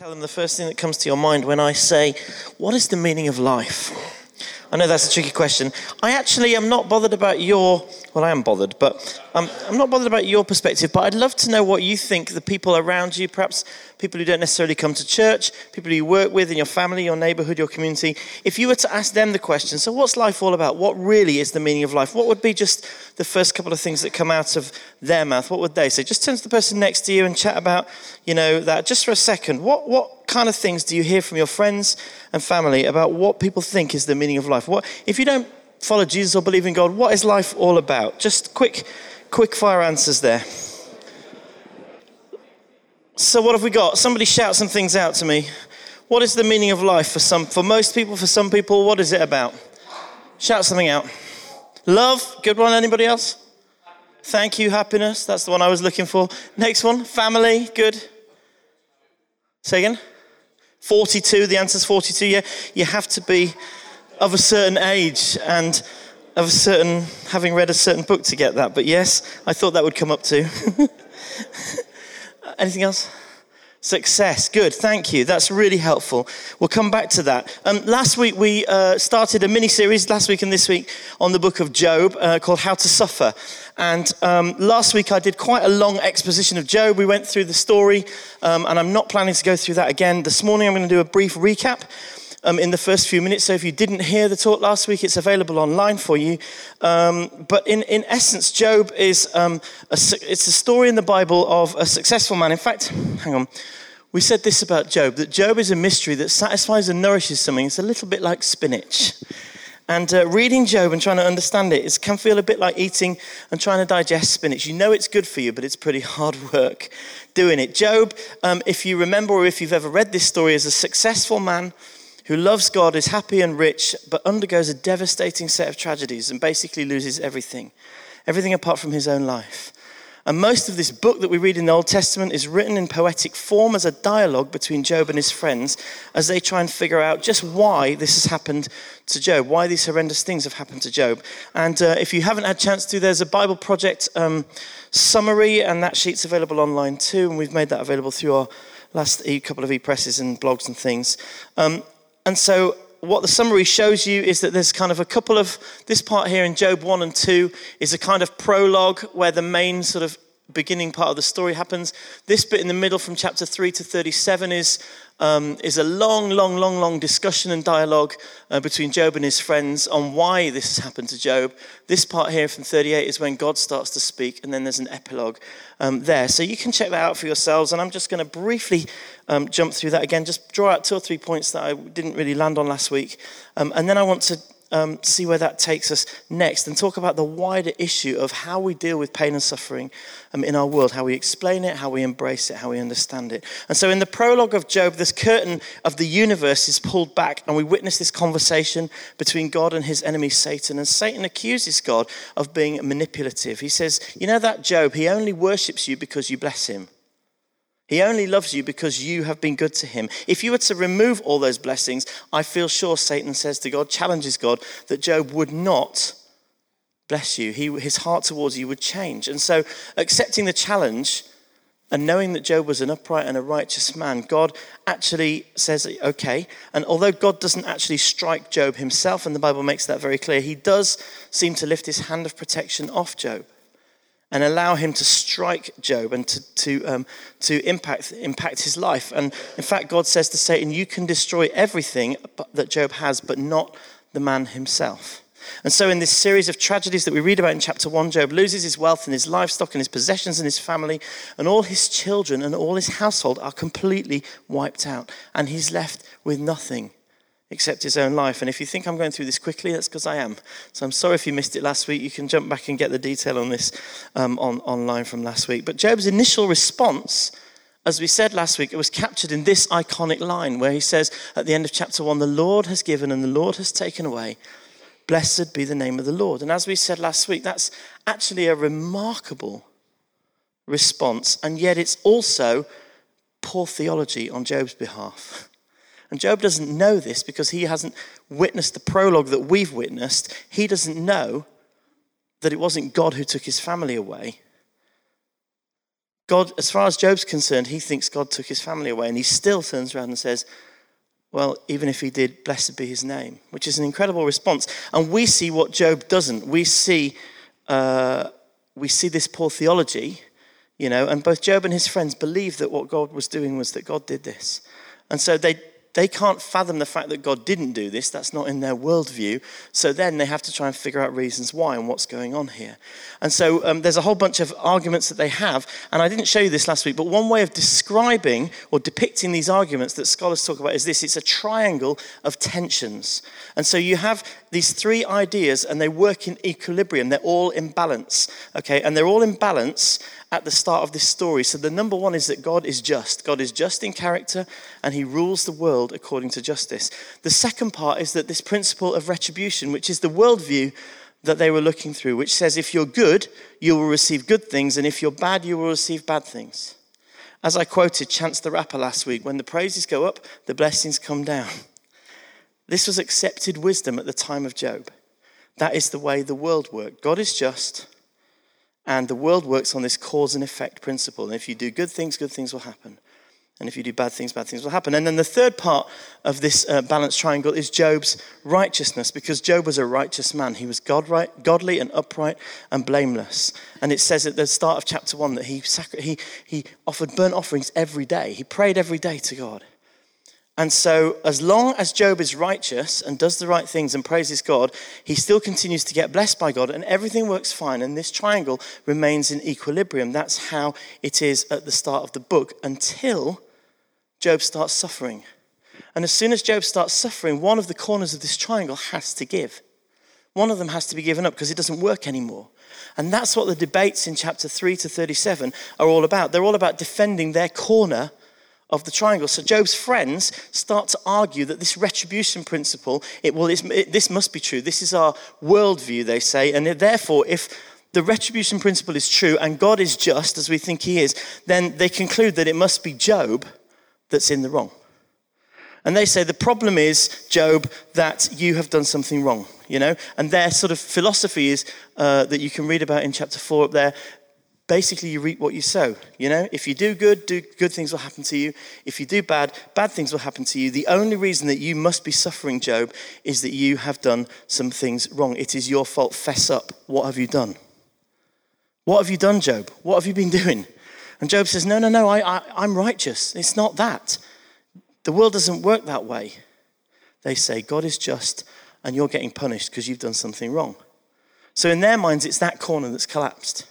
Tell them the first thing that comes to your mind when I say, What is the meaning of life? I know that's a tricky question. I actually am not bothered about your, well, I am bothered, but um, I'm not bothered about your perspective, but I'd love to know what you think the people around you, perhaps people who don't necessarily come to church, people you work with in your family, your neighborhood, your community, if you were to ask them the question, so what's life all about? What really is the meaning of life? What would be just the first couple of things that come out of their mouth? What would they say? Just turn to the person next to you and chat about, you know, that just for a second. What, what, kind of things do you hear from your friends and family about what people think is the meaning of life? What, if you don't follow Jesus or believe in God, what is life all about? Just quick, quick fire answers there. So what have we got? Somebody shout some things out to me. What is the meaning of life for some? For most people, for some people, what is it about? Shout something out. Love, good one. Anybody else? Thank you, happiness. That's the one I was looking for. Next one, family, good. Say again. 42, the answer is 42. Yeah, you have to be of a certain age and of a certain, having read a certain book to get that. But yes, I thought that would come up too. Anything else? Success. Good. Thank you. That's really helpful. We'll come back to that. Um, last week we uh, started a mini series, last week and this week, on the book of Job uh, called How to Suffer. And um, last week I did quite a long exposition of Job. We went through the story, um, and I'm not planning to go through that again. This morning I'm going to do a brief recap. Um, in the first few minutes. So if you didn't hear the talk last week, it's available online for you. Um, but in, in essence, Job is um, a, it's a story in the Bible of a successful man. In fact, hang on. We said this about Job that Job is a mystery that satisfies and nourishes something. It's a little bit like spinach. And uh, reading Job and trying to understand it, it can feel a bit like eating and trying to digest spinach. You know it's good for you, but it's pretty hard work doing it. Job, um, if you remember or if you've ever read this story, is a successful man who loves God, is happy and rich, but undergoes a devastating set of tragedies and basically loses everything. Everything apart from his own life. And most of this book that we read in the Old Testament is written in poetic form as a dialogue between Job and his friends as they try and figure out just why this has happened to Job, why these horrendous things have happened to Job. And uh, if you haven't had a chance to, there's a Bible Project um, summary, and that sheet's available online too. And we've made that available through our last couple of e presses and blogs and things. Um, and so what the summary shows you is that there's kind of a couple of this part here in Job 1 and 2 is a kind of prologue where the main sort of beginning part of the story happens. This bit in the middle from chapter 3 to 37 is, um, is a long, long, long, long discussion and dialogue uh, between Job and his friends on why this has happened to Job. This part here from 38 is when God starts to speak, and then there's an epilogue um, there. So you can check that out for yourselves, and I'm just going to briefly um, jump through that again, just draw out two or three points that I didn't really land on last week. Um, and then I want to um, see where that takes us next and talk about the wider issue of how we deal with pain and suffering um, in our world, how we explain it, how we embrace it, how we understand it. And so, in the prologue of Job, this curtain of the universe is pulled back, and we witness this conversation between God and his enemy, Satan. And Satan accuses God of being manipulative. He says, You know that Job, he only worships you because you bless him. He only loves you because you have been good to him. If you were to remove all those blessings, I feel sure Satan says to God, challenges God, that Job would not bless you. He, his heart towards you would change. And so, accepting the challenge and knowing that Job was an upright and a righteous man, God actually says, okay. And although God doesn't actually strike Job himself, and the Bible makes that very clear, he does seem to lift his hand of protection off Job and allow him to strike Job and to, to, um, to impact, impact his life. And in fact, God says to Satan, You can destroy everything that Job has, but not the man himself. And so, in this series of tragedies that we read about in chapter 1, Job loses his wealth and his livestock and his possessions and his family, and all his children and all his household are completely wiped out. And he's left with nothing except his own life. And if you think I'm going through this quickly, that's because I am. So I'm sorry if you missed it last week. You can jump back and get the detail on this um, on, online from last week. But Job's initial response, as we said last week, it was captured in this iconic line where he says at the end of chapter one, The Lord has given and the Lord has taken away. Blessed be the name of the Lord. And as we said last week, that's actually a remarkable response. And yet it's also poor theology on Job's behalf. And Job doesn't know this because he hasn't witnessed the prologue that we've witnessed. He doesn't know that it wasn't God who took his family away. God, as far as Job's concerned, he thinks God took his family away, and he still turns around and says, Well, even if he did, blessed be his name, which is an incredible response. And we see what Job doesn't. We see, uh, we see this poor theology, you know, and both Job and his friends believe that what God was doing was that God did this. And so they, they can't fathom the fact that God didn't do this. That's not in their worldview. So then they have to try and figure out reasons why and what's going on here. And so um, there's a whole bunch of arguments that they have. And I didn't show you this last week, but one way of describing or depicting these arguments that scholars talk about is this it's a triangle of tensions. And so you have these three ideas and they work in equilibrium. They're all in balance. Okay? And they're all in balance at the start of this story. So, the number one is that God is just. God is just in character and he rules the world according to justice. The second part is that this principle of retribution, which is the worldview that they were looking through, which says if you're good, you will receive good things, and if you're bad, you will receive bad things. As I quoted Chance the Rapper last week, when the praises go up, the blessings come down. This was accepted wisdom at the time of Job. That is the way the world worked. God is just, and the world works on this cause and effect principle. And if you do good things, good things will happen. And if you do bad things, bad things will happen. And then the third part of this uh, balanced triangle is Job's righteousness, because Job was a righteous man. He was God right, godly and upright and blameless. And it says at the start of chapter one that he, sacri- he, he offered burnt offerings every day. He prayed every day to God. And so, as long as Job is righteous and does the right things and praises God, he still continues to get blessed by God, and everything works fine. And this triangle remains in equilibrium. That's how it is at the start of the book until Job starts suffering. And as soon as Job starts suffering, one of the corners of this triangle has to give. One of them has to be given up because it doesn't work anymore. And that's what the debates in chapter 3 to 37 are all about. They're all about defending their corner of the triangle. So Job's friends start to argue that this retribution principle, it, well, it, this must be true. This is our worldview, they say. And therefore, if the retribution principle is true and God is just, as we think he is, then they conclude that it must be Job that's in the wrong. And they say the problem is, Job, that you have done something wrong, you know? And their sort of philosophy is uh, that you can read about in chapter 4 up there basically you reap what you sow. You know, if you do good, do good things will happen to you. If you do bad, bad things will happen to you. The only reason that you must be suffering, Job, is that you have done some things wrong. It is your fault. Fess up. What have you done? What have you done, Job? What have you been doing? And Job says, No, no, no, I, I, I'm righteous. It's not that. The world doesn't work that way. They say, God is just and you're getting punished because you've done something wrong. So in their minds, it's that corner that's collapsed.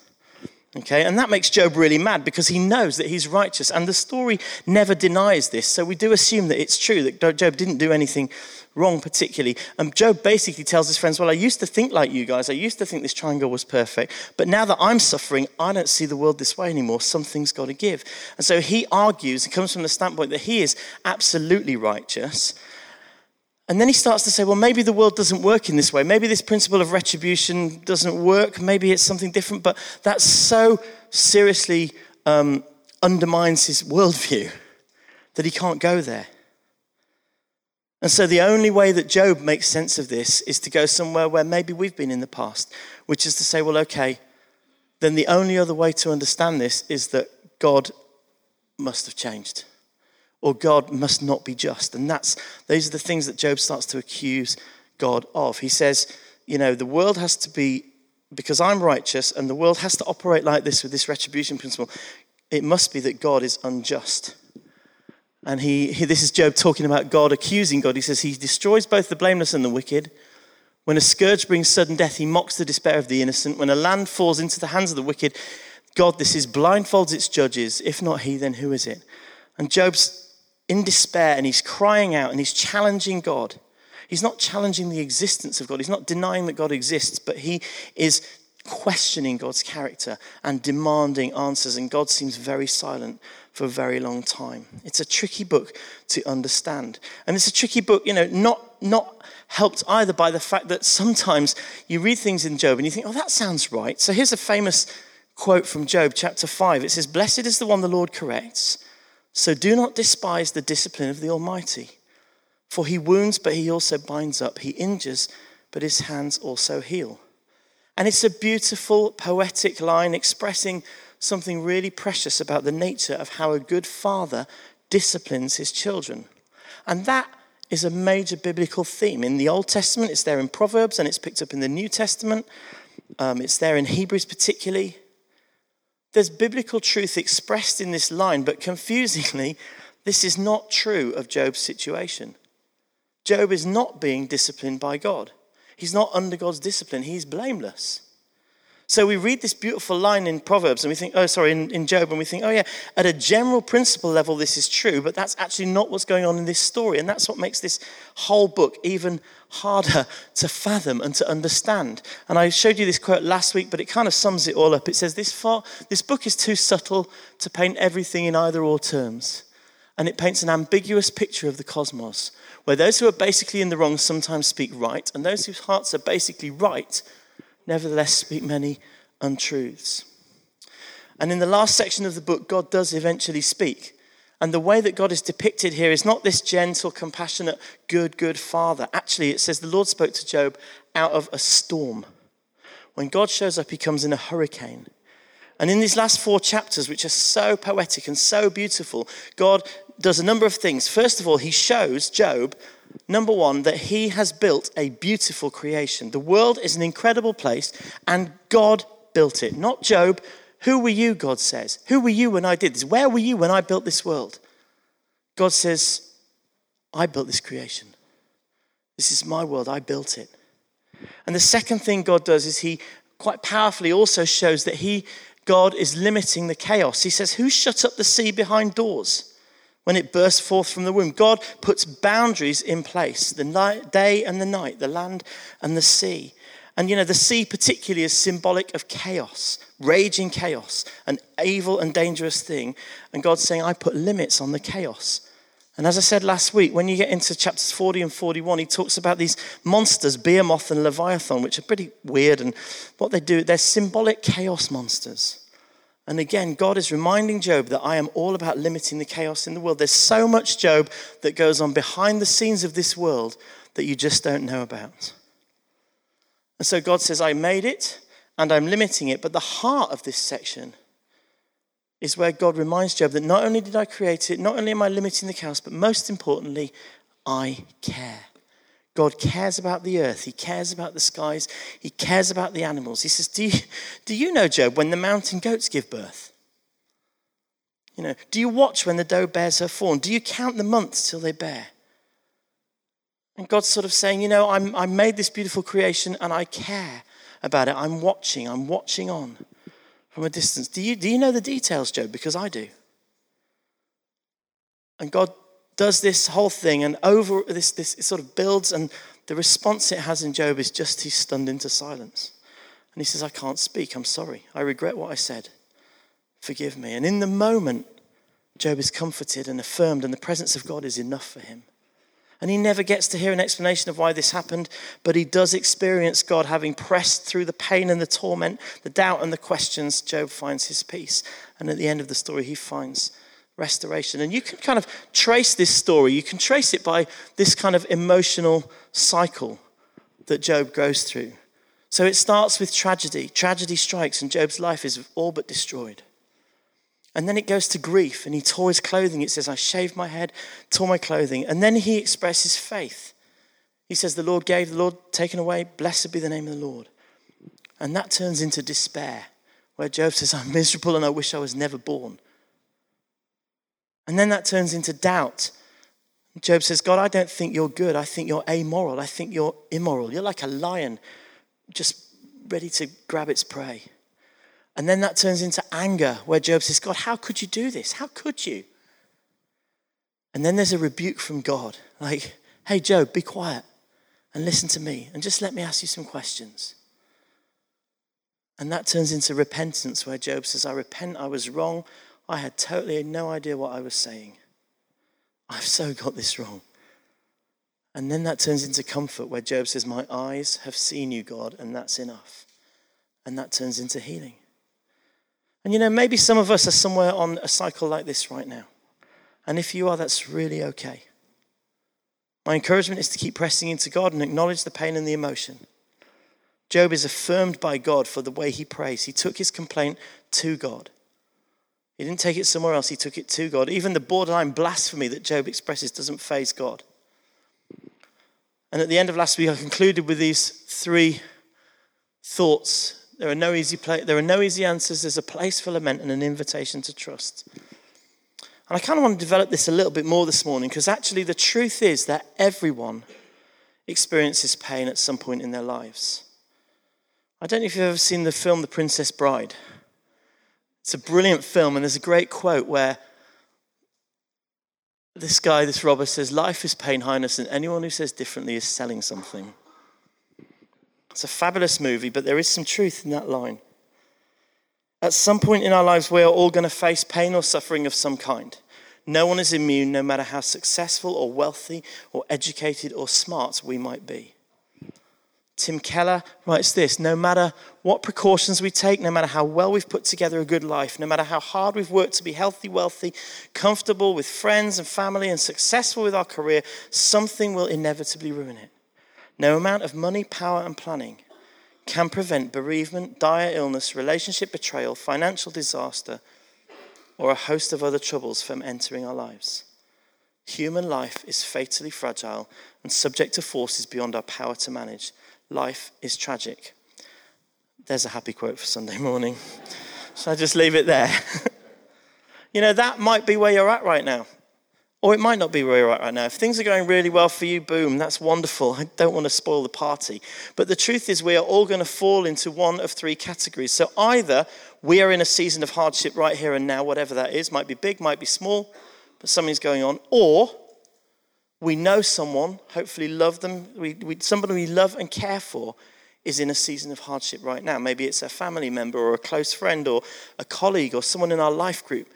Okay, and that makes Job really mad because he knows that he's righteous. And the story never denies this. So we do assume that it's true that Job didn't do anything wrong, particularly. And Job basically tells his friends, Well, I used to think like you guys. I used to think this triangle was perfect. But now that I'm suffering, I don't see the world this way anymore. Something's got to give. And so he argues, it comes from the standpoint that he is absolutely righteous. And then he starts to say, well, maybe the world doesn't work in this way. Maybe this principle of retribution doesn't work. Maybe it's something different. But that so seriously um, undermines his worldview that he can't go there. And so the only way that Job makes sense of this is to go somewhere where maybe we've been in the past, which is to say, well, okay, then the only other way to understand this is that God must have changed or God must not be just. And that's those are the things that Job starts to accuse God of. He says, you know, the world has to be because I'm righteous and the world has to operate like this with this retribution principle. It must be that God is unjust. And he, he, this is Job talking about God accusing God. He says he destroys both the blameless and the wicked. When a scourge brings sudden death, he mocks the despair of the innocent. When a land falls into the hands of the wicked, God, this is blindfolds its judges. If not he, then who is it? And Job's in despair and he's crying out and he's challenging God. He's not challenging the existence of God. He's not denying that God exists, but he is questioning God's character and demanding answers. And God seems very silent for a very long time. It's a tricky book to understand. And it's a tricky book, you know, not, not helped either by the fact that sometimes you read things in Job and you think, oh, that sounds right. So here's a famous quote from Job, chapter 5. It says, Blessed is the one the Lord corrects so do not despise the discipline of the Almighty. For he wounds, but he also binds up. He injures, but his hands also heal. And it's a beautiful, poetic line expressing something really precious about the nature of how a good father disciplines his children. And that is a major biblical theme. In the Old Testament, it's there in Proverbs, and it's picked up in the New Testament. Um, it's there in Hebrews, particularly. There's biblical truth expressed in this line, but confusingly, this is not true of Job's situation. Job is not being disciplined by God, he's not under God's discipline, he's blameless. So we read this beautiful line in Proverbs and we think, oh, sorry, in, in, Job, and we think, oh, yeah, at a general principle level, this is true, but that's actually not what's going on in this story. And that's what makes this whole book even harder to fathom and to understand. And I showed you this quote last week, but it kind of sums it all up. It says, this, far, this book is too subtle to paint everything in either or terms. And it paints an ambiguous picture of the cosmos, where those who are basically in the wrong sometimes speak right, and those whose hearts are basically right nevertheless speak many untruths. And in the last section of the book, God does eventually speak. And the way that God is depicted here is not this gentle, compassionate, good, good father. Actually, it says the Lord spoke to Job out of a storm. When God shows up, he comes in a hurricane. And in these last four chapters, which are so poetic and so beautiful, God does a number of things. First of all, he shows Job Number one, that he has built a beautiful creation. The world is an incredible place, and God built it. Not Job. Who were you, God says? Who were you when I did this? Where were you when I built this world? God says, I built this creation. This is my world. I built it. And the second thing God does is he quite powerfully also shows that he, God, is limiting the chaos. He says, Who shut up the sea behind doors? when it bursts forth from the womb. God puts boundaries in place the night, day and the night, the land and the sea. And you know, the sea particularly is symbolic of chaos, raging chaos, an evil and dangerous thing. And God's saying, I put limits on the chaos. And as I said last week, when you get into chapters 40 and 41, he talks about these monsters, Behemoth and Leviathan, which are pretty weird. And what they do, they're symbolic chaos monsters. And again, God is reminding Job that I am all about limiting the chaos in the world. There's so much, Job, that goes on behind the scenes of this world that you just don't know about. And so God says, I made it and I'm limiting it. But the heart of this section is where God reminds Job that not only did I create it, not only am I limiting the chaos, but most importantly, I care. God cares about the earth. He cares about the skies. He cares about the animals. He says, Do you, do you know, Job, when the mountain goats give birth? You know, do you watch when the doe bears her fawn? Do you count the months till they bear? And God's sort of saying, You know, I'm, I made this beautiful creation and I care about it. I'm watching. I'm watching on from a distance. Do you, do you know the details, Job? Because I do. And God does this whole thing and over this, this it sort of builds and the response it has in Job is just he's stunned into silence. And he says, I can't speak. I'm sorry. I regret what I said. Forgive me. And in the moment, Job is comforted and affirmed, and the presence of God is enough for him. And he never gets to hear an explanation of why this happened, but he does experience God having pressed through the pain and the torment, the doubt and the questions. Job finds his peace. And at the end of the story, he finds restoration. And you can kind of trace this story, you can trace it by this kind of emotional cycle that Job goes through. So it starts with tragedy. Tragedy strikes, and Job's life is all but destroyed. And then it goes to grief, and he tore his clothing. It says, I shaved my head, tore my clothing. And then he expresses faith. He says, The Lord gave, the Lord taken away, blessed be the name of the Lord. And that turns into despair, where Job says, I'm miserable and I wish I was never born. And then that turns into doubt. Job says, God, I don't think you're good. I think you're amoral. I think you're immoral. You're like a lion just ready to grab its prey. And then that turns into anger, where Job says, God, how could you do this? How could you? And then there's a rebuke from God, like, hey, Job, be quiet and listen to me and just let me ask you some questions. And that turns into repentance, where Job says, I repent, I was wrong, I had totally no idea what I was saying. I've so got this wrong. And then that turns into comfort where Job says, My eyes have seen you, God, and that's enough. And that turns into healing. And you know, maybe some of us are somewhere on a cycle like this right now. And if you are, that's really okay. My encouragement is to keep pressing into God and acknowledge the pain and the emotion. Job is affirmed by God for the way he prays. He took his complaint to God. He didn't take it somewhere else, he took it to God. Even the borderline blasphemy that Job expresses doesn't faze God. And at the end of last week, I concluded with these three thoughts. There are no easy, pla- there are no easy answers. There's a place for lament and an invitation to trust. And I kind of want to develop this a little bit more this morning because actually the truth is that everyone experiences pain at some point in their lives. I don't know if you've ever seen the film The Princess Bride. It's a brilliant film, and there's a great quote where this guy, this robber, says, Life is pain, highness, and anyone who says differently is selling something. It's a fabulous movie, but there is some truth in that line. At some point in our lives, we are all going to face pain or suffering of some kind. No one is immune, no matter how successful or wealthy or educated or smart we might be. Tim Keller writes this No matter what precautions we take, no matter how well we've put together a good life, no matter how hard we've worked to be healthy, wealthy, comfortable with friends and family, and successful with our career, something will inevitably ruin it. No amount of money, power, and planning can prevent bereavement, dire illness, relationship betrayal, financial disaster, or a host of other troubles from entering our lives. Human life is fatally fragile and subject to forces beyond our power to manage. Life is tragic. There's a happy quote for Sunday morning. So I just leave it there? you know, that might be where you're at right now. Or it might not be you're at right now. If things are going really well for you, boom, that's wonderful. I don't want to spoil the party. But the truth is, we are all going to fall into one of three categories. So either we are in a season of hardship right here and now, whatever that is, might be big, might be small, but something's going on, or we know someone, hopefully love them, we, we, somebody we love and care for is in a season of hardship right now. Maybe it's a family member or a close friend or a colleague or someone in our life group.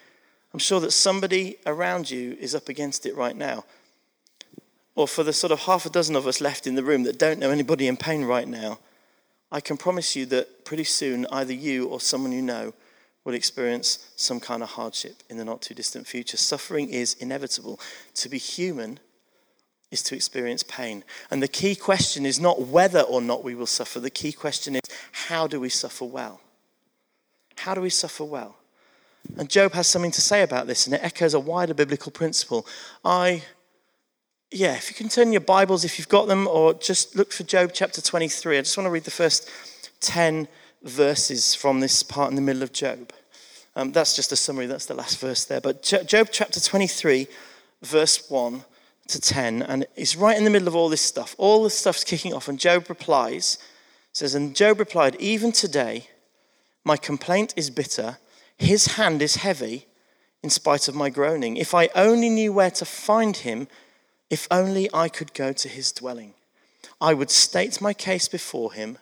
I'm sure that somebody around you is up against it right now. Or for the sort of half a dozen of us left in the room that don't know anybody in pain right now, I can promise you that pretty soon either you or someone you know will experience some kind of hardship in the not too distant future. Suffering is inevitable. To be human is to experience pain. And the key question is not whether or not we will suffer, the key question is how do we suffer well? How do we suffer well? And Job has something to say about this, and it echoes a wider biblical principle. I, yeah, if you can turn your Bibles, if you've got them, or just look for Job chapter 23. I just want to read the first 10 verses from this part in the middle of Job. Um, that's just a summary, that's the last verse there. But Job chapter 23, verse 1 to 10, and it's right in the middle of all this stuff. All the stuff's kicking off, and Job replies, says, And Job replied, Even today, my complaint is bitter his hand is heavy in spite of my groaning. If I only knew where to find him, if only I could go to his dwelling, I would state my case before him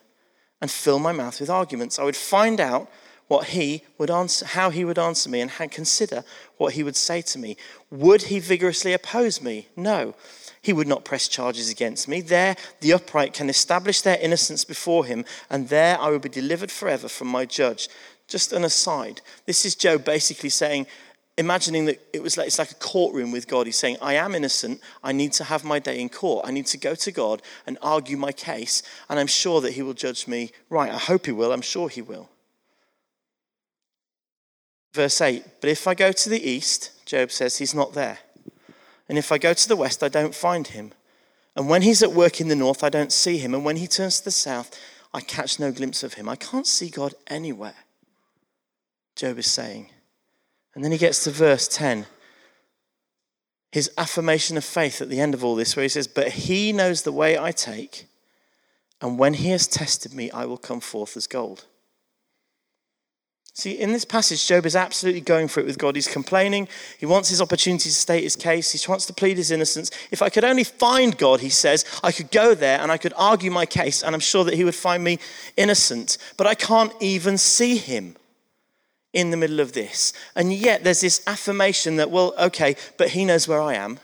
and fill my mouth with arguments. I would find out what he would answer, how he would answer me, and consider what he would say to me. Would he vigorously oppose me? No. He would not press charges against me. There, the upright can establish their innocence before him, and there I will be delivered forever from my judge. Just an aside. This is Job basically saying, imagining that it was like, it's like a courtroom with God. He's saying, I am innocent. I need to have my day in court. I need to go to God and argue my case. And I'm sure that He will judge me right. I hope He will. I'm sure He will. Verse 8 But if I go to the east, Job says, He's not there. And if I go to the west, I don't find Him. And when He's at work in the north, I don't see Him. And when He turns to the south, I catch no glimpse of Him. I can't see God anywhere. Job is saying. And then he gets to verse 10. His affirmation of faith at the end of all this, where he says, But he knows the way I take, and when he has tested me, I will come forth as gold. See, in this passage, Job is absolutely going for it with God. He's complaining. He wants his opportunity to state his case. He wants to plead his innocence. If I could only find God, he says, I could go there and I could argue my case, and I'm sure that he would find me innocent. But I can't even see him in the middle of this. And yet there's this affirmation that, well, okay, but he knows where I am.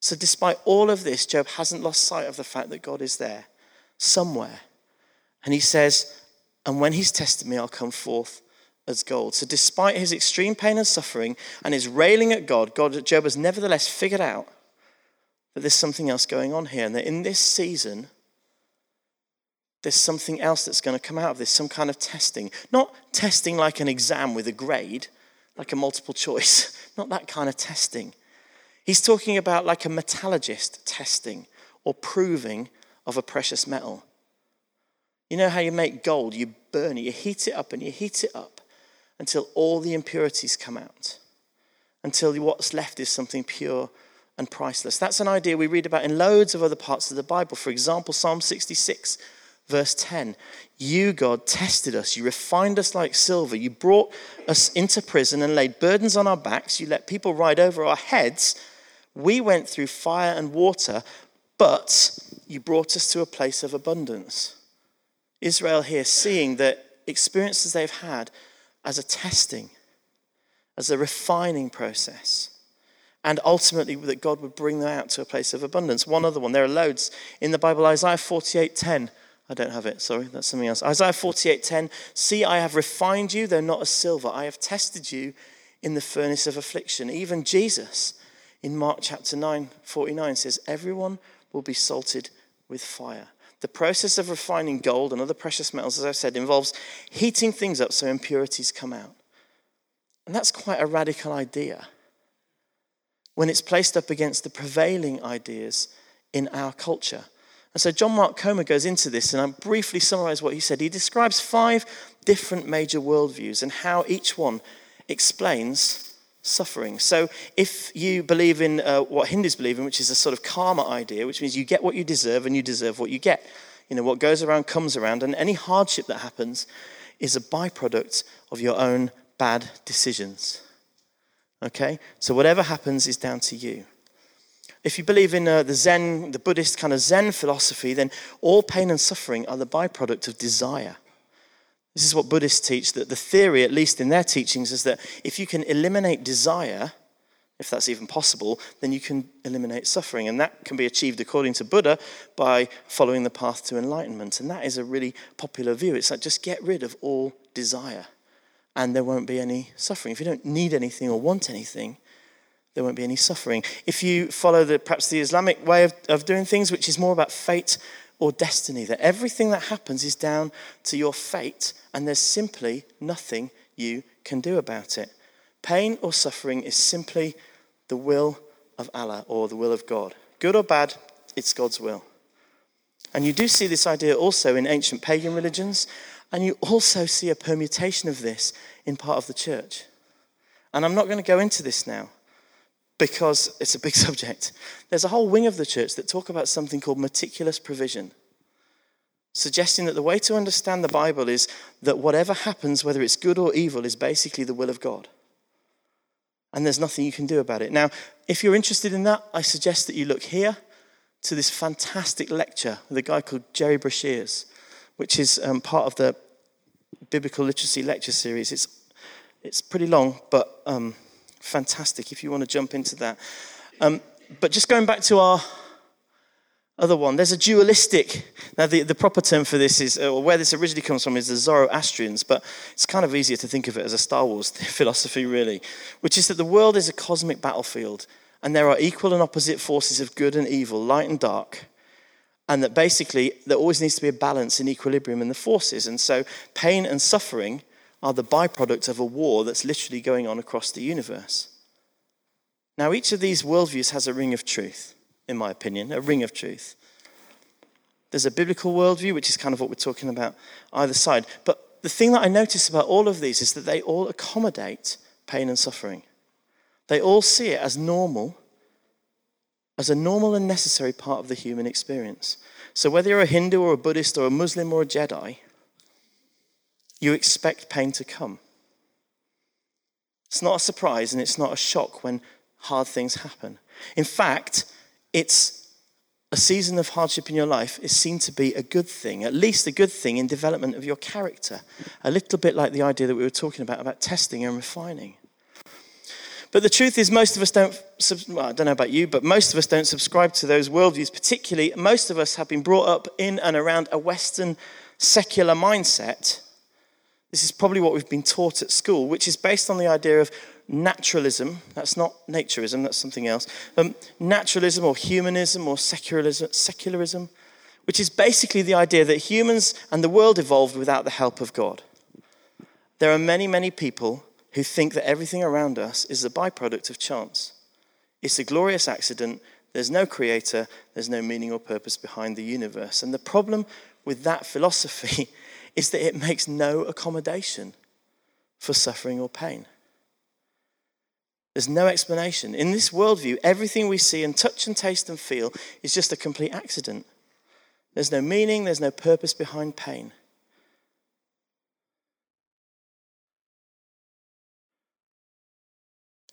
So despite all of this, Job hasn't lost sight of the fact that God is there somewhere. And he says, and when he's tested me, I'll come forth as gold. So despite his extreme pain and suffering and his railing at God, God Job has nevertheless figured out that there's something else going on here. And that in this season, there's something else that's going to come out of this, some kind of testing. Not testing like an exam with a grade, like a multiple choice, not that kind of testing. He's talking about like a metallurgist testing or proving of a precious metal. You know how you make gold? You burn it, you heat it up and you heat it up until all the impurities come out, until what's left is something pure and priceless. That's an idea we read about in loads of other parts of the Bible. For example, Psalm 66, verse 10. You, God, tested us. You refined us like silver. You brought us into prison and laid burdens on our backs. You let people ride over our heads. We went through fire and water, but you brought us to a place of abundance. Israel here seeing the experiences they've had as a testing, as a refining process, and ultimately that God would bring them out to a place of abundance. One other one, there are loads in the Bible, Isaiah 48:10. I don't have it, sorry, that's something else. Isaiah 48:10, see I have refined you, though not as silver. I have tested you in the furnace of affliction. Even Jesus in Mark chapter 9, 49 says, Everyone will be salted with fire. The process of refining gold and other precious metals, as I've said, involves heating things up so impurities come out. And that's quite a radical idea when it's placed up against the prevailing ideas in our culture. And so John Mark Comer goes into this, and I'll briefly summarize what he said. He describes five different major worldviews and how each one explains suffering. So, if you believe in uh, what Hindus believe in, which is a sort of karma idea, which means you get what you deserve and you deserve what you get. You know, what goes around comes around, and any hardship that happens is a byproduct of your own bad decisions. Okay? So, whatever happens is down to you. If you believe in uh, the Zen, the Buddhist kind of Zen philosophy, then all pain and suffering are the byproduct of desire. This is what Buddhists teach that the theory, at least in their teachings, is that if you can eliminate desire, if that's even possible, then you can eliminate suffering. And that can be achieved, according to Buddha, by following the path to enlightenment. And that is a really popular view. It's like just get rid of all desire, and there won't be any suffering. If you don't need anything or want anything, there won't be any suffering. If you follow the, perhaps the Islamic way of, of doing things, which is more about fate or destiny, that everything that happens is down to your fate and there's simply nothing you can do about it. Pain or suffering is simply the will of Allah or the will of God. Good or bad, it's God's will. And you do see this idea also in ancient pagan religions, and you also see a permutation of this in part of the church. And I'm not going to go into this now because it's a big subject. There's a whole wing of the church that talk about something called meticulous providence, suggesting that the way to understand the Bible is that whatever happens, whether it's good or evil, is basically the will of God. And there's nothing you can do about it. Now, if you're interested in that, I suggest that you look here to this fantastic lecture with a guy called Gerry Breshears, which is um, part of the Biblical Literacy Lecture Series. It's, it's pretty long, but um, fantastic if you want to jump into that. Um, but just going back to our other one, there's a dualistic. Now, the, the proper term for this is, or where this originally comes from, is the Zoroastrians, but it's kind of easier to think of it as a Star Wars philosophy, really, which is that the world is a cosmic battlefield, and there are equal and opposite forces of good and evil, light and dark, and that basically there always needs to be a balance in equilibrium in the forces. And so, pain and suffering are the byproduct of a war that's literally going on across the universe. Now, each of these worldviews has a ring of truth, in my opinion, a ring of truth. There's a biblical worldview, which is kind of what we're talking about either side. But the thing that I notice about all of these is that they all accommodate pain and suffering. They all see it as normal, as a normal and necessary part of the human experience. So whether you're a Hindu or a Buddhist or a Muslim or a Jedi, you expect pain to come. It's not a surprise and it's not a shock when hard things happen. In fact, it's a season of hardship in your life is seen to be a good thing, at least a good thing in development of your character. A little bit like the idea that we were talking about, about testing and refining. But the truth is, most of us don't, well, I don't know about you, but most of us don't subscribe to those worldviews. Particularly, most of us have been brought up in and around a Western secular mindset this is probably what we've been taught at school, which is based on the idea of naturalism. That's not naturism, that's something else. Um, naturalism or humanism or secularism, secularism, which is basically the idea that humans and the world evolved without the help of God. There are many, many people who think that everything around us is a byproduct of chance. It's a glorious accident. There's no creator, there's no meaning or purpose behind the universe. And the problem with that philosophy is that it makes no accommodation for suffering or pain. There's no explanation. In this worldview, everything we see and touch and taste and feel is just a complete accident. There's no meaning, there's no purpose behind pain.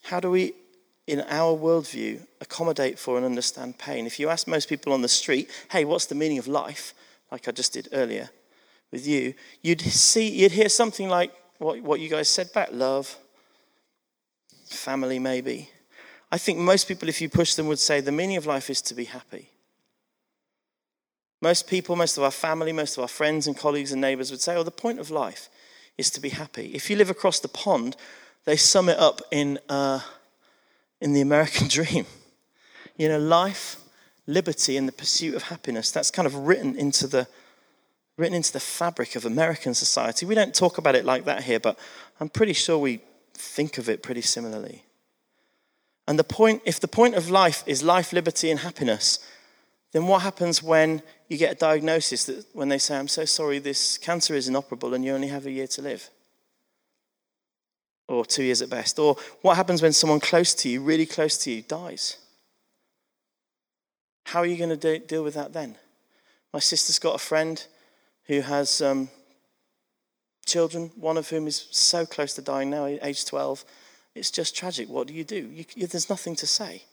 How do we, in our worldview, accommodate for and understand pain? If you ask most people on the street, hey, what's the meaning of life? Like I just did earlier with you, you'd see, you'd hear something like what, what you guys said back love, family, maybe. I think most people, if you push them, would say the meaning of life is to be happy. Most people, most of our family, most of our friends and colleagues and neighbors would say, oh, the point of life is to be happy. If you live across the pond, they sum it up in, uh, in the American dream. You know, life, liberty, and the pursuit of happiness. That's kind of written into the written into the fabric of American society. We don't talk about it like that here, but I'm pretty sure we think of it pretty similarly. And the point, if the point of life is life, liberty, and happiness, then what happens when you get a diagnosis that when they say, I'm so sorry, this cancer is inoperable and you only have a year to live? or two years at best? Or what happens when someone close to you, really close to you, dies? How are you going to de- deal with that then? My sister's got a friend who has um, children, one of whom is so close to dying now, age 12. It's just tragic. What do you do? You, you, there's nothing to say.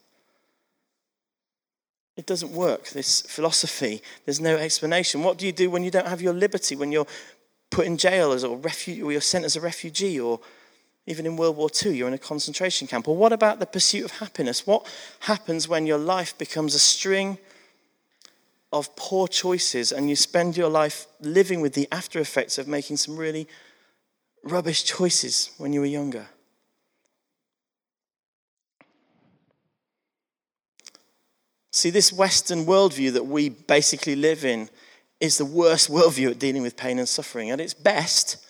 It doesn't work, this philosophy. There's no explanation. What do you do when you don't have your liberty, when you're put in jail as a refugee, or you're sent as a refugee, or even in World War II, you're in a concentration camp. Or what about the pursuit of happiness? What happens when your life becomes a string of poor choices and you spend your life living with the after effects of making some really rubbish choices when you were younger? See, this Western worldview that we basically live in is the worst worldview at dealing with pain and suffering. At its best,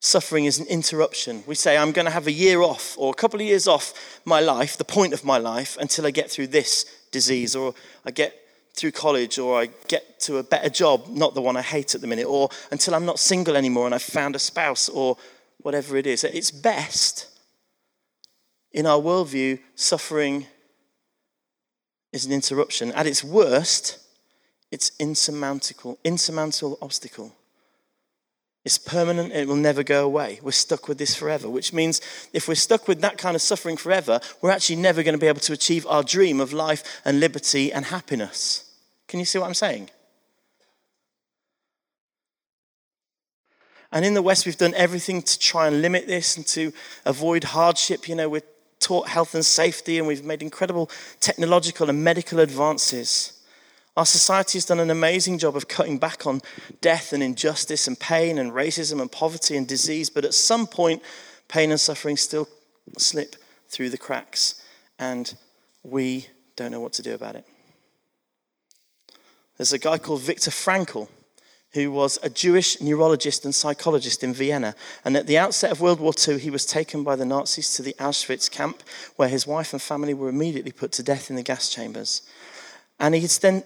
Suffering is an interruption. We say, I'm going to have a year off or a couple of years off my life, the point of my life, until I get through this disease or I get through college or I get to a better job, not the one I hate at the minute, or until I'm not single anymore and I've found a spouse or whatever it is. Its best, in our worldview, suffering is an interruption. At its worst, it's insurmountable, insurmountable obstacle. It's permanent, it will never go away. We're stuck with this forever, which means if we're stuck with that kind of suffering forever, we're actually never going to be able to achieve our dream of life and liberty and happiness. Can you see what I'm saying? And in the West, we've done everything to try and limit this and to avoid hardship. You know, we're taught health and safety, and we've made incredible technological and medical advances. Our society has done an amazing job of cutting back on death and injustice and pain and racism and poverty and disease, but at some point, pain and suffering still slip through the cracks, and we don't know what to do about it. There's a guy called Viktor Frankl who was a Jewish neurologist and psychologist in Vienna. And at the outset of World War II, he was taken by the Nazis to the Auschwitz camp, where his wife and family were immediately put to death in the gas chambers. And he then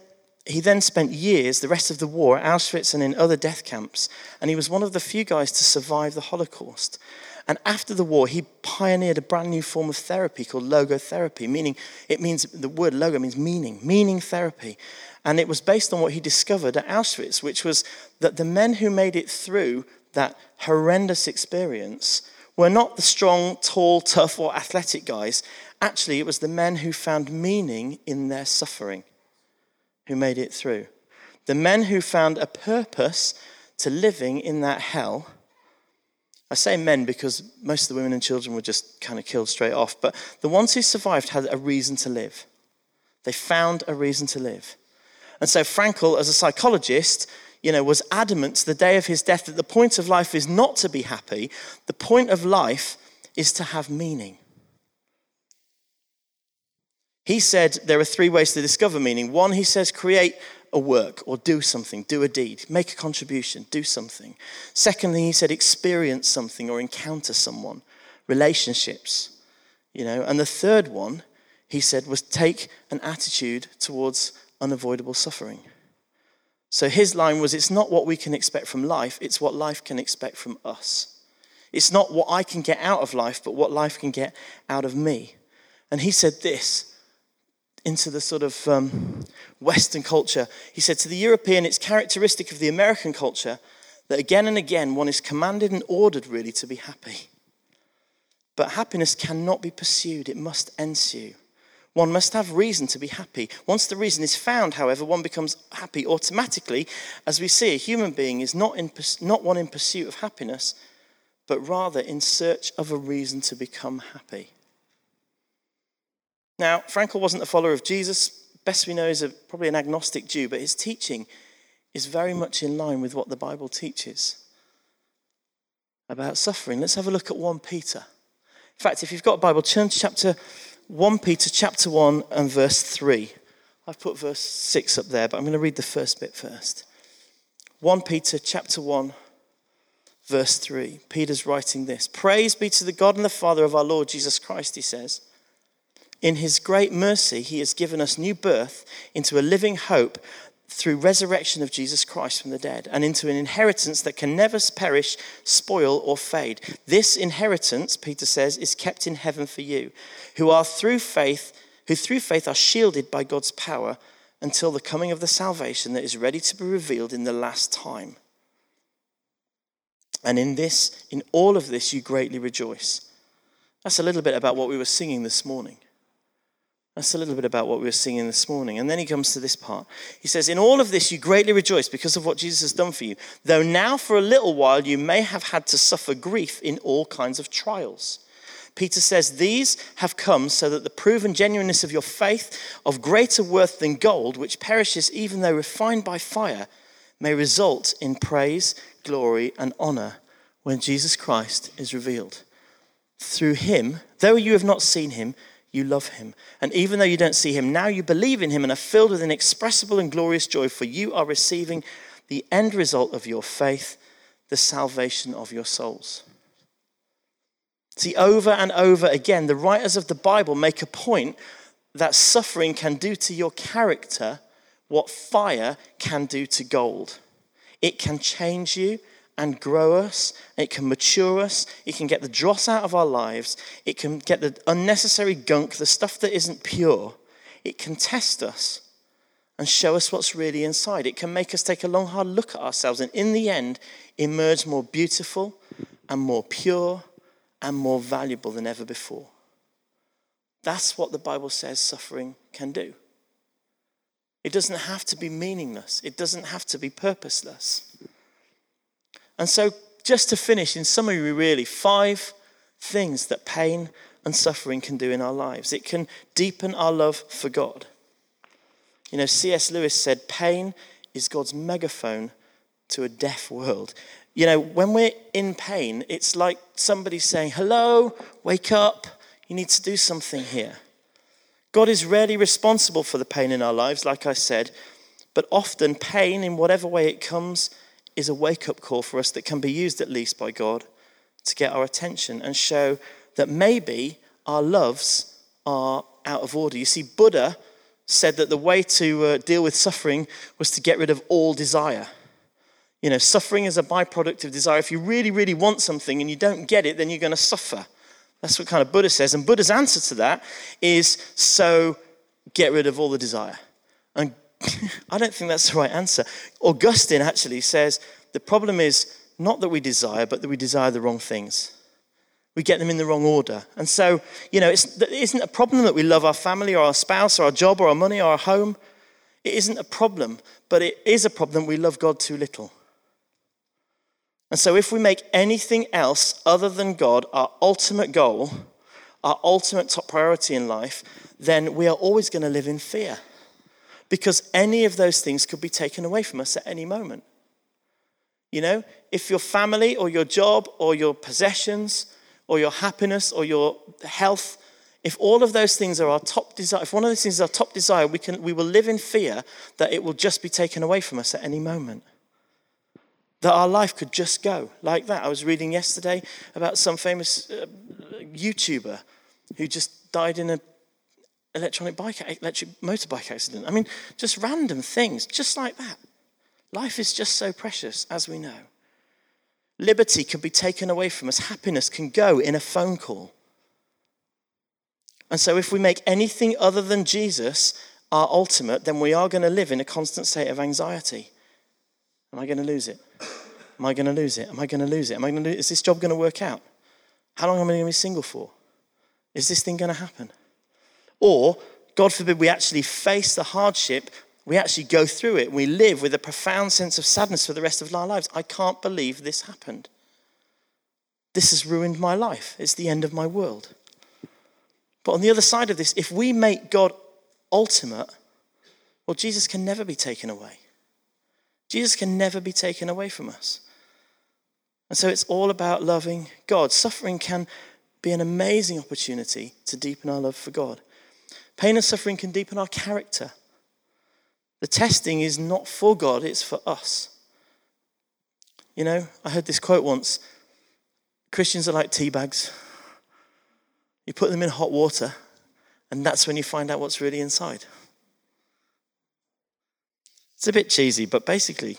he then spent years, the rest of the war, at Auschwitz and in other death camps, and he was one of the few guys to survive the Holocaust. And after the war, he pioneered a brand new form of therapy called logotherapy, meaning it means the word logo means meaning, meaning therapy. And it was based on what he discovered at Auschwitz, which was that the men who made it through that horrendous experience were not the strong, tall, tough, or athletic guys. Actually, it was the men who found meaning in their suffering who made it through. The men who found a purpose to living in that hell. I say men because most of the women and children were just kind of killed straight off, but the ones who survived had a reason to live. They found a reason to live. And so Frankl, as a psychologist, you know, was adamant to the day of his death that the point of life is not to be happy. The point of life is to have meaning. He said there are three ways to discover meaning. One, he says, create a work or do something, do a deed, make a contribution, do something. Secondly, he said, experience something or encounter someone, relationships. You know, and the third one, he said, was take an attitude towards unavoidable suffering. So his line was it's not what we can expect from life, it's what life can expect from us. It's not what I can get out of life, but what life can get out of me. And he said this into the sort of um, Western culture. He said, To the European, it's characteristic of the American culture that again and again one is commanded and ordered really to be happy. But happiness cannot be pursued, it must ensue. One must have reason to be happy. Once the reason is found, however, one becomes happy automatically. As we see, a human being is not, in, not one in pursuit of happiness, but rather in search of a reason to become happy. Now, Frankl wasn't a follower of Jesus. Best we know is a, probably an agnostic Jew, but his teaching is very much in line with what the Bible teaches about suffering. Let's have a look at 1 Peter. In fact, if you've got a Bible, turn to chapter 1 Peter chapter 1 and verse 3. I've put verse 6 up there, but I'm going to read the first bit first. 1 Peter chapter 1 verse 3. Peter's writing this Praise be to the God and the Father of our Lord Jesus Christ, he says. In his great mercy, he has given us new birth into a living hope through resurrection of Jesus Christ from the dead and into an inheritance that can never perish, spoil, or fade. This inheritance, Peter says, is kept in heaven for you, who are through faith, who through faith are shielded by God's power until the coming of the salvation that is ready to be revealed in the last time. And in this, in all of this, you greatly rejoice. That's a little bit about what we were singing this morning. That's a little bit about what we were singing this morning. And then he comes to this part. He says, In all of this, you greatly rejoice because of what Jesus has done for you, though now for a little while you may have had to suffer grief in all kinds of trials. Peter says, These have come so that the proven genuineness of your faith, of greater worth than gold, which perishes even though refined by fire, may result in praise glory, and honor when Jesus Christ is revealed. Through him, though you have not seen him, you love him. And even though you don't see him now, you believe in him and are filled with inexpressible and glorious joy, for you are receiving the end result of your faith, the salvation of your souls. See, over and over again, the writers of the Bible make a point that suffering can do to your character what fire can do to gold. It can change you and grow us. It can mature us. It can get the dross out of our lives. It can get the unnecessary gunk, the stuff that isn't pure. It can test us and show us what's really inside. It can make us take a long, hard look at ourselves and, in the end, emerge more beautiful and more pure and more valuable than ever before. That's what the Bible says suffering can do. It doesn't have to be meaningless, it doesn't have to be purposeless. And so, just to finish, in summary, really, five things that pain and suffering can do in our lives. It can deepen our love for God. You know, C.S. Lewis said, pain is God's megaphone to a deaf world. You know, when we're in pain, it's like somebody saying, Hello, wake up, you need to do something here. God is rarely responsible for the pain in our lives, like I said, but often pain, in whatever way it comes, is a wake up call for us that can be used at least by God to get our attention and show that maybe our loves are out of order. You see, Buddha said that the way to uh, deal with suffering was to get rid of all desire. You know, suffering is a byproduct of desire. If you really, really want something and you don't get it, then you're going to suffer. That's what kind of Buddha says. And Buddha's answer to that is so get rid of all the desire. And I don't think that's the right answer. Augustine actually says the problem is not that we desire, but that we desire the wrong things. We get them in the wrong order. And so, you know, it isn't a problem that we love our family or our spouse or our job or our money or our home. It isn't a problem, but it is a problem we love God too little. And so, if we make anything else other than God our ultimate goal, our ultimate top priority in life, then we are always going to live in fear. Because any of those things could be taken away from us at any moment. You know, if your family or your job or your possessions or your happiness or your health, if all of those things are our top desire, if one of those things is our top desire, we, can, we will live in fear that it will just be taken away from us at any moment that our life could just go like that. I was reading yesterday about some famous uh, YouTuber who just died in a electronic bike, electric motorbike accident. I mean, just random things, just like that. Life is just so precious, as we know. Liberty can be taken away from us. Happiness can go in a phone call. And so, if we make anything other than Jesus our ultimate, then we are going to live in a constant state of anxiety. Am I going to lose it? Am I going to lose it? Am I going to lose it? Am I going to lose, is this job going to work out? How long am I going to be single for? Is this thing going to happen? Or, God forbid, we actually face the hardship, we actually go through it, we live with a profound sense of sadness for the rest of our lives. I can't believe this happened. This has ruined my life. It's the end of my world. But on the other side of this, if we make God ultimate, well, Jesus can never be taken away. Jesus can never be taken away from us. And so it's all about loving God. Suffering can be an amazing opportunity to deepen our love for God. Pain and suffering can deepen our character. The testing is not for God, it's for us. You know, I heard this quote once Christians are like tea bags. You put them in hot water, and that's when you find out what's really inside. It's a bit cheesy, but basically,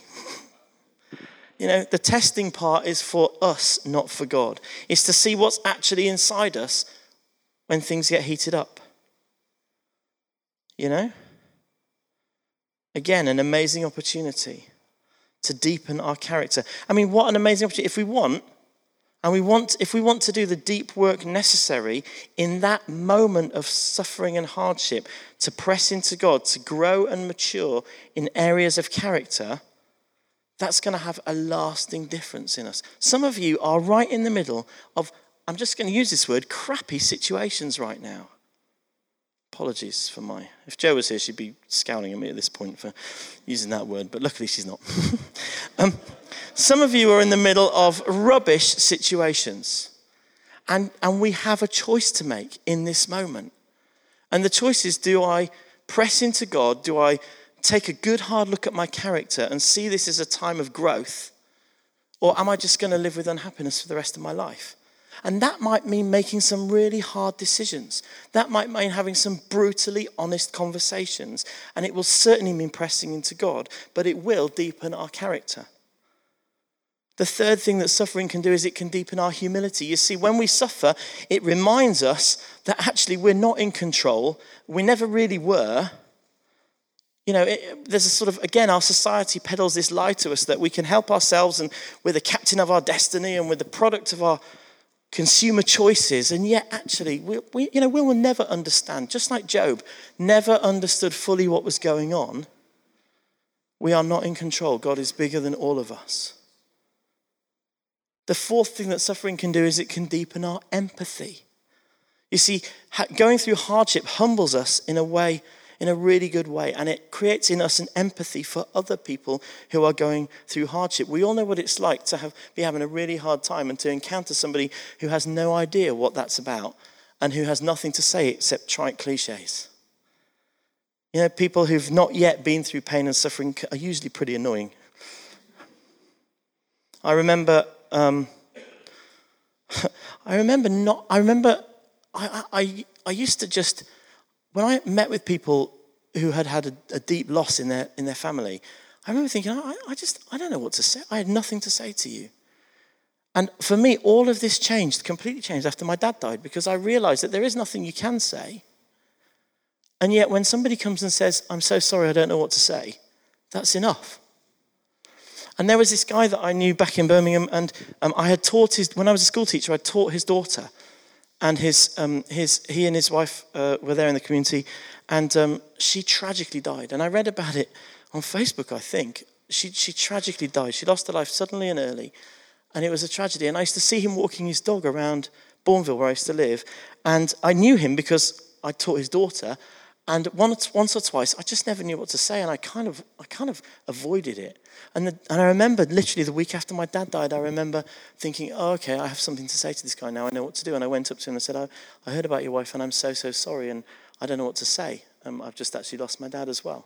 you know, the testing part is for us, not for God. It's to see what's actually inside us when things get heated up. You know? Again, an amazing opportunity to deepen our character. I mean, what an amazing opportunity. If we want, and we want, if we want to do the deep work necessary in that moment of suffering and hardship to press into God, to grow and mature in areas of character, that's going to have a lasting difference in us. Some of you are right in the middle of, I'm just going to use this word, crappy situations right now. Apologies for my. If Joe was here, she'd be scowling at me at this point for using that word, but luckily she's not. um, some of you are in the middle of rubbish situations, and, and we have a choice to make in this moment. And the choice is do I press into God? Do I take a good hard look at my character and see this as a time of growth? Or am I just going to live with unhappiness for the rest of my life? And that might mean making some really hard decisions. That might mean having some brutally honest conversations. And it will certainly mean pressing into God, but it will deepen our character. The third thing that suffering can do is it can deepen our humility. You see, when we suffer, it reminds us that actually we're not in control. We never really were. You know, it, there's a sort of, again, our society peddles this lie to us that we can help ourselves and we're the captain of our destiny and we're the product of our consumer choices, and yet actually, we, we, you know, we will never understand. Just like Job never understood fully what was going on, we are not in control. God is bigger than all of us. The fourth thing that suffering can do is it can deepen our empathy. You see, going through hardship humbles us in a way in a really good way. And it creates in us an empathy for other people who are going through hardship. We all know what it's like to have, be having a really hard time and to encounter somebody who has no idea what that's about and who has nothing to say except trite cliches. You know, people who've not yet been through pain and suffering are usually pretty annoying. I remember, um, I remember not, I remember, I, I, I used to just when I met with people who had had a, a deep loss in their, in their family, I remember thinking, I, I just, I don't know what to say. I had nothing to say to you. And for me, all of this changed, completely changed after my dad died because I realized that there is nothing you can say. And yet, when somebody comes and says, I'm so sorry, I don't know what to say, that's enough. And there was this guy that I knew back in Birmingham, and um, I had taught his, when I was a school teacher, I taught his daughter and his, um, his, he and his wife uh, were there in the community, and um, she tragically died. And I read about it on Facebook, I think. She, she tragically died. She lost her life suddenly and early, and it was a tragedy. And I used to see him walking his dog around Bournville, where I used to live, and I knew him because I taught his daughter. And once, or twice, I just never knew what to say, and I kind of, I kind of avoided it. And, the, and I remember literally the week after my dad died, I remember thinking, oh, okay, I have something to say to this guy now. I know what to do. And I went up to him and said, I, I heard about your wife and I'm so, so sorry. And I don't know what to say. Um, I've just actually lost my dad as well.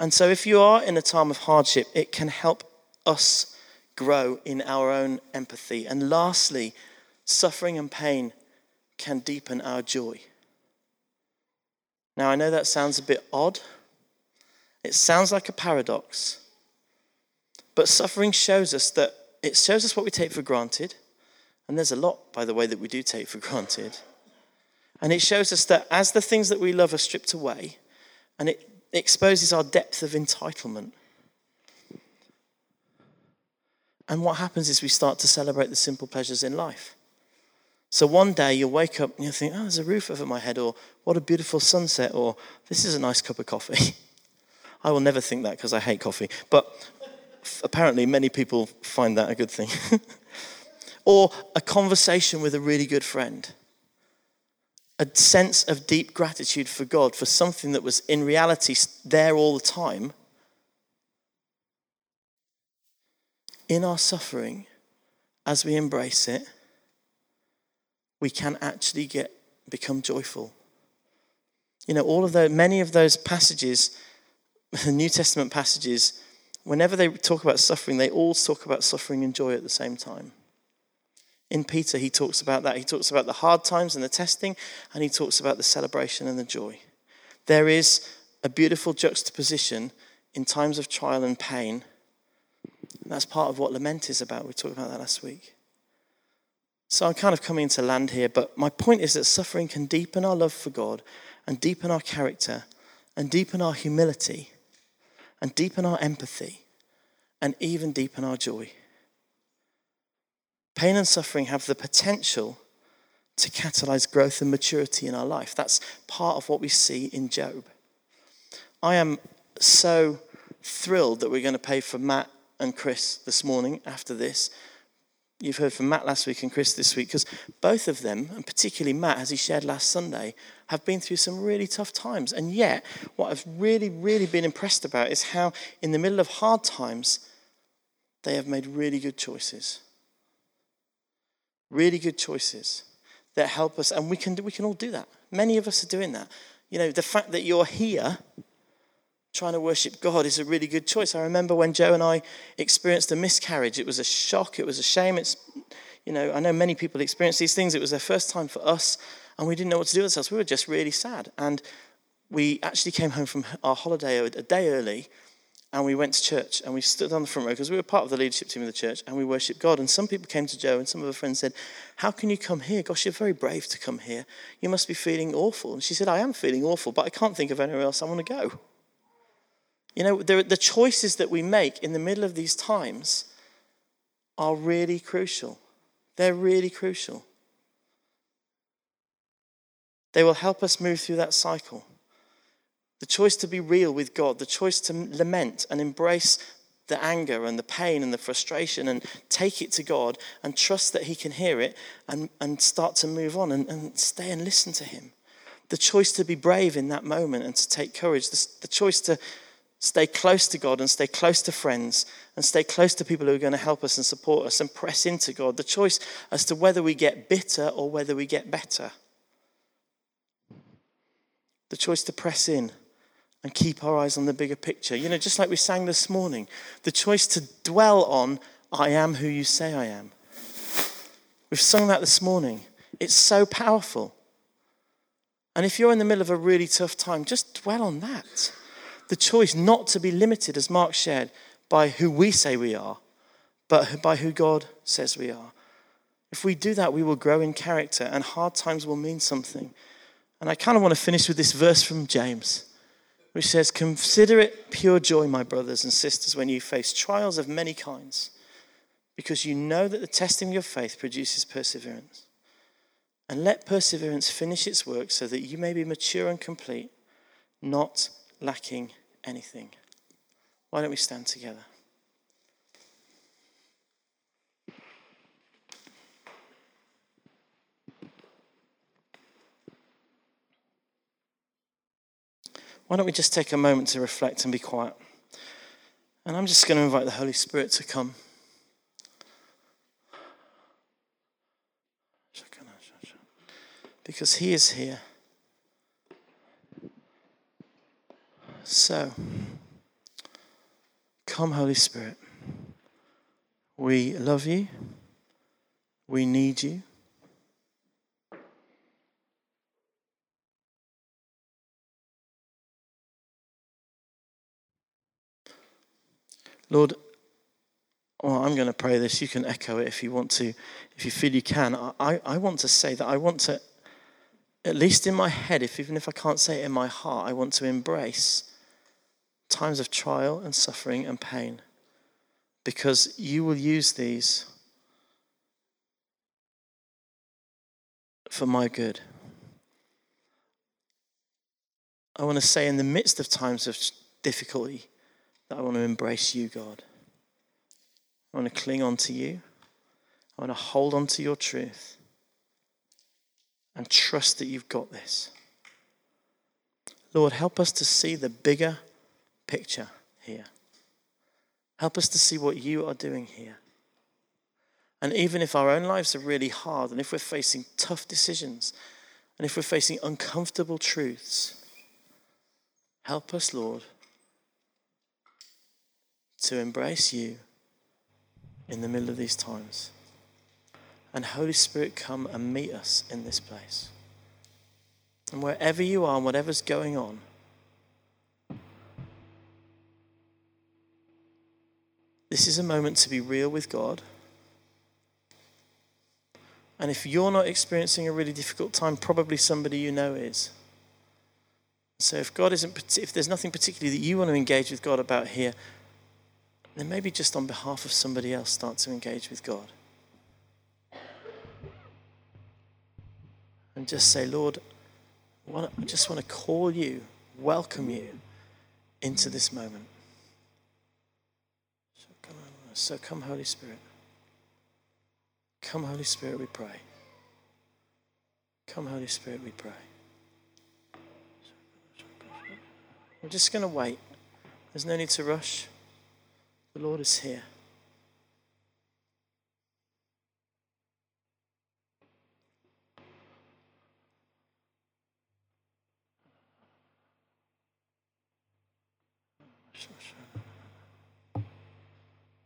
And so if you are in a time of hardship, it can help us grow in our own empathy. And lastly, suffering and pain can deepen our joy. Now, I know that sounds a bit odd. It sounds like a paradox. But suffering shows us that it shows us what we take for granted. And there's a lot, by the way, that we do take for granted. And it shows us that as the things that we love are stripped away, and it exposes our depth of entitlement. And what happens is we start to celebrate the simple pleasures in life. So one day you'll wake up and you'll think, oh, there's a roof over my head, or what a beautiful sunset, or this is a nice cup of coffee. I will never think that because I hate coffee. But apparently, many people find that a good thing. or a conversation with a really good friend. A sense of deep gratitude for God for something that was in reality there all the time. In our suffering, as we embrace it, we can actually get become joyful. You know, all of the many of those passages, the New Testament passages, whenever they talk about suffering, they all talk about suffering and joy at the same time. In Peter, he talks about that. He talks about the hard times and the testing, and he talks about the celebration and the joy. There is a beautiful juxtaposition in times of trial and pain. And that's part of what lament is about. We talked about that last week. So I'm kind of coming to land here, but my point is that suffering can deepen our love for God and deepen our character and deepen our humility and deepen our empathy and even deepen our joy. Pain and suffering have the potential to catalyze growth and maturity in our life. That's part of what we see in Job. I am so thrilled that we're going to pay for Matt and Chris this morning after this you've heard from Matt last week and Chris this week, because both of them, and particularly Matt, as he shared last Sunday, have been through some really tough times. And yet, what I've really, really been impressed about is how, in the middle of hard times, they have made really good choices. Really good choices that help us, and we can, we can all do that. Many of us are doing that. You know, the fact that you're here trying to worship God is a really good choice. I remember when Joe and I experienced a miscarriage. It was a shock. It was a shame. It's, you know, I know many people experience these things. It was their first time for us, and we didn't know what to do with ourselves. We were just really sad. And we actually came home from our holiday a day early, and we went to church, and we stood on the front row because we were part of the leadership team of the church, and we worshipped God. And some people came to Joe, and some of her friends said, How can you come here? Gosh, you're very brave to come here. You must be feeling awful. And she said, I am feeling awful, but I can't think of anywhere else I want to go. You know, the choices that we make in the middle of these times are really crucial. They're really crucial. They will help us move through that cycle. The choice to be real with God, the choice to lament and embrace the anger and the pain and the frustration and take it to God and trust that He can hear it and, and start to move on and, and stay and listen to Him. The choice to be brave in that moment and to take courage, the, the choice to stay close to God and stay close to friends and stay close to people who are going to help us and support us and press into God. The choice as to whether we get bitter or whether we get better. The choice to press in and keep our eyes on the bigger picture. You know, just like we sang this morning, the choice to dwell on, I am who you say I am. We've sung that this morning. It's so powerful. And if you're in the middle of a really tough time, just dwell on that the choice not to be limited, as Mark shared, by who we say we are, but by who God says we are. If we do that, we will grow in character and hard times will mean something. And I kind of want to finish with this verse from James, which says, Consider it pure joy, my brothers and sisters, when you face trials of many kinds, because you know that the testing of your faith produces perseverance. And let perseverance finish its work so that you may be mature and complete, not lacking anything. Why don't we stand together? Why don't we just take a moment to reflect and be quiet? And I'm just going to invite the Holy Spirit to come. Because He is here. So, come, Holy Spirit. We love you. We need you. Lord, well, I'm going to pray this. You can echo it if you want to, if you feel you can. I, I want to say that I want to, at least in my head, if even if I can't say it in my heart, I want to embrace times of trial and suffering and pain because you will use these for my good. I want to say, in the midst of times of difficulty, that I want to embrace you, God. I want to cling on to you. I want to hold on to your truth and trust that you've got this. Lord, help us to see the bigger picture here. Help us to see what you are doing here. And even if our own lives are really hard, and if we're facing tough decisions, and if we're facing uncomfortable truths, help us, Lord, to embrace you in the middle of these times. And Holy Spirit, come and meet us in this place. And wherever you are, and whatever's going on, this is a moment to be real with God. And if you're not experiencing a really difficult time, probably somebody you know is. So if God isn't, if there's nothing particularly that you want to engage with God about here, then maybe just on behalf of somebody else start to engage with God. And just say, Lord, I just want to call you, welcome you into this moment. So come, Holy Spirit. Come, Holy Spirit, we pray. Come, Holy Spirit, we pray. We're just going to wait. There's no need to rush. The Lord is here.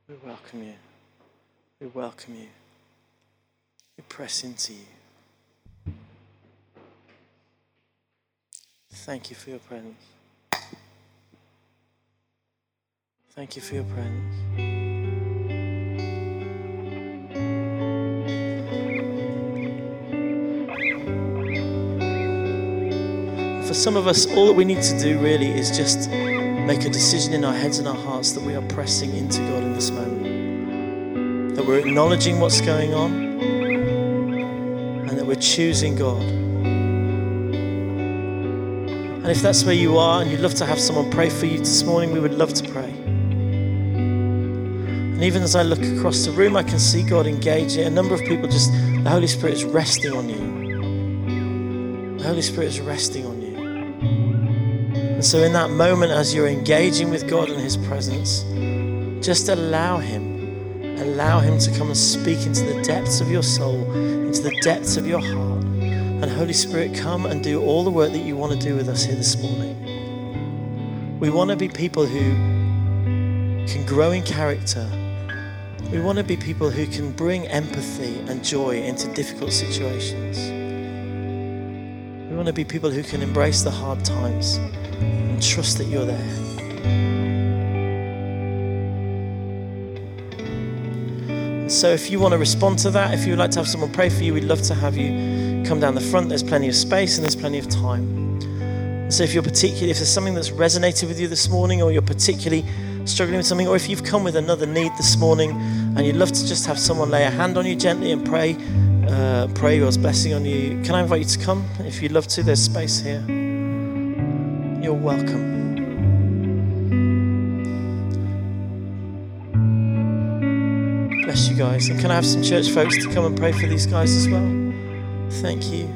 We welcome you. We welcome you. We press into you. Thank you for your presence. Thank you for your presence. For some of us, all that we need to do really is just make a decision in our heads and our hearts that we are pressing into God in this moment. That we're acknowledging what's going on and that we're choosing God. And if that's where you are and you'd love to have someone pray for you this morning, we would love to pray. And even as I look across the room, I can see God engaging. A number of people just, the Holy Spirit is resting on you. The Holy Spirit is resting on you. And so, in that moment, as you're engaging with God in His presence, just allow Him, allow Him to come and speak into the depths of your soul, into the depths of your heart. And Holy Spirit, come and do all the work that you want to do with us here this morning. We want to be people who can grow in character we want to be people who can bring empathy and joy into difficult situations. We want to be people who can embrace the hard times and trust that you're there. So, if you want to respond to that, if you would like to have someone pray for you, we'd love to have you come down the front. There's plenty of space and there's plenty of time. So, if you're particularly, if there's something that's resonated with you this morning, or you're particularly struggling with something, or if you've come with another need this morning and you'd love to just have someone lay a hand on you gently and pray, uh, pray God's blessing on you, can I invite you to come? If you'd love to, there's space here. You're welcome. Bless you guys. And can I have some church folks to come and pray for these guys as well? Thank you.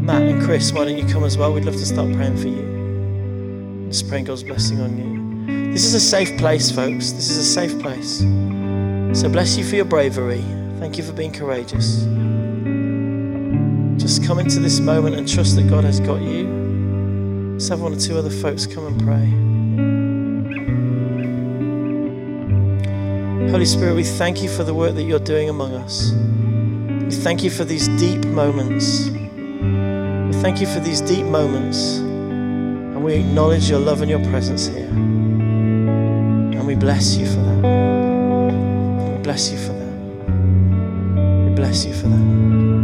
Matt and Chris, why don't you come as well? We'd love to start praying for you. Just praying God's blessing on you. This is a safe place, folks. This is a safe place. So bless you for your bravery. Thank you for being courageous. Just come into this moment and trust that God has got you. Let's have one or two other folks come and pray. Holy Spirit, we thank you for the work that you're doing among us. We thank you for these deep moments. We thank you for these deep moments And we acknowledge your love and your presence here. And we bless you for that. We bless you for that. We bless you for that.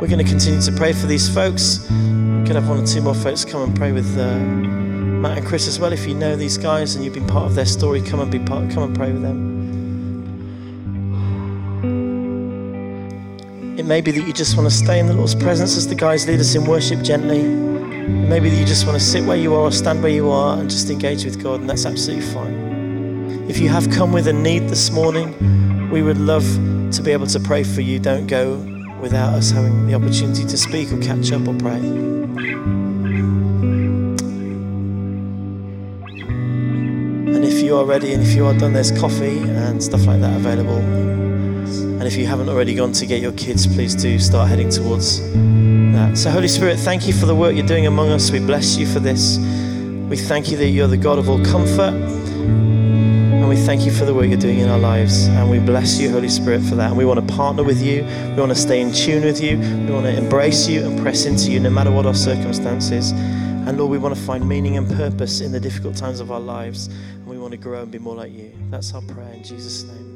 We're going to continue to pray for these folks. We could have one or two more folks come and pray with uh, Matt and Chris as well. If you know these guys and you've been part of their story, come and be part. Come and pray with them. It may be that you just want to stay in the Lord's presence as the guys lead us in worship gently. It may be that you just want to sit where you are or stand where you are and just engage with God, and that's absolutely fine. If you have come with a need this morning, we would love to be able to pray for you. Don't go without us having the opportunity to speak or catch up or pray. And if you are ready and if you are done, there's coffee and stuff like that available. And if you haven't already gone to get your kids, please do start heading towards that. So, Holy Spirit, thank you for the work you're doing among us. We bless you for this. We thank you that you're the God of all comfort. We thank you for the work you're doing in our lives. And we bless you, Holy Spirit, for that. And we want to partner with you. We want to stay in tune with you. We want to embrace you and press into you no matter what our circumstances. And Lord, we want to find meaning and purpose in the difficult times of our lives. And we want to grow and be more like you. That's our prayer in Jesus' name.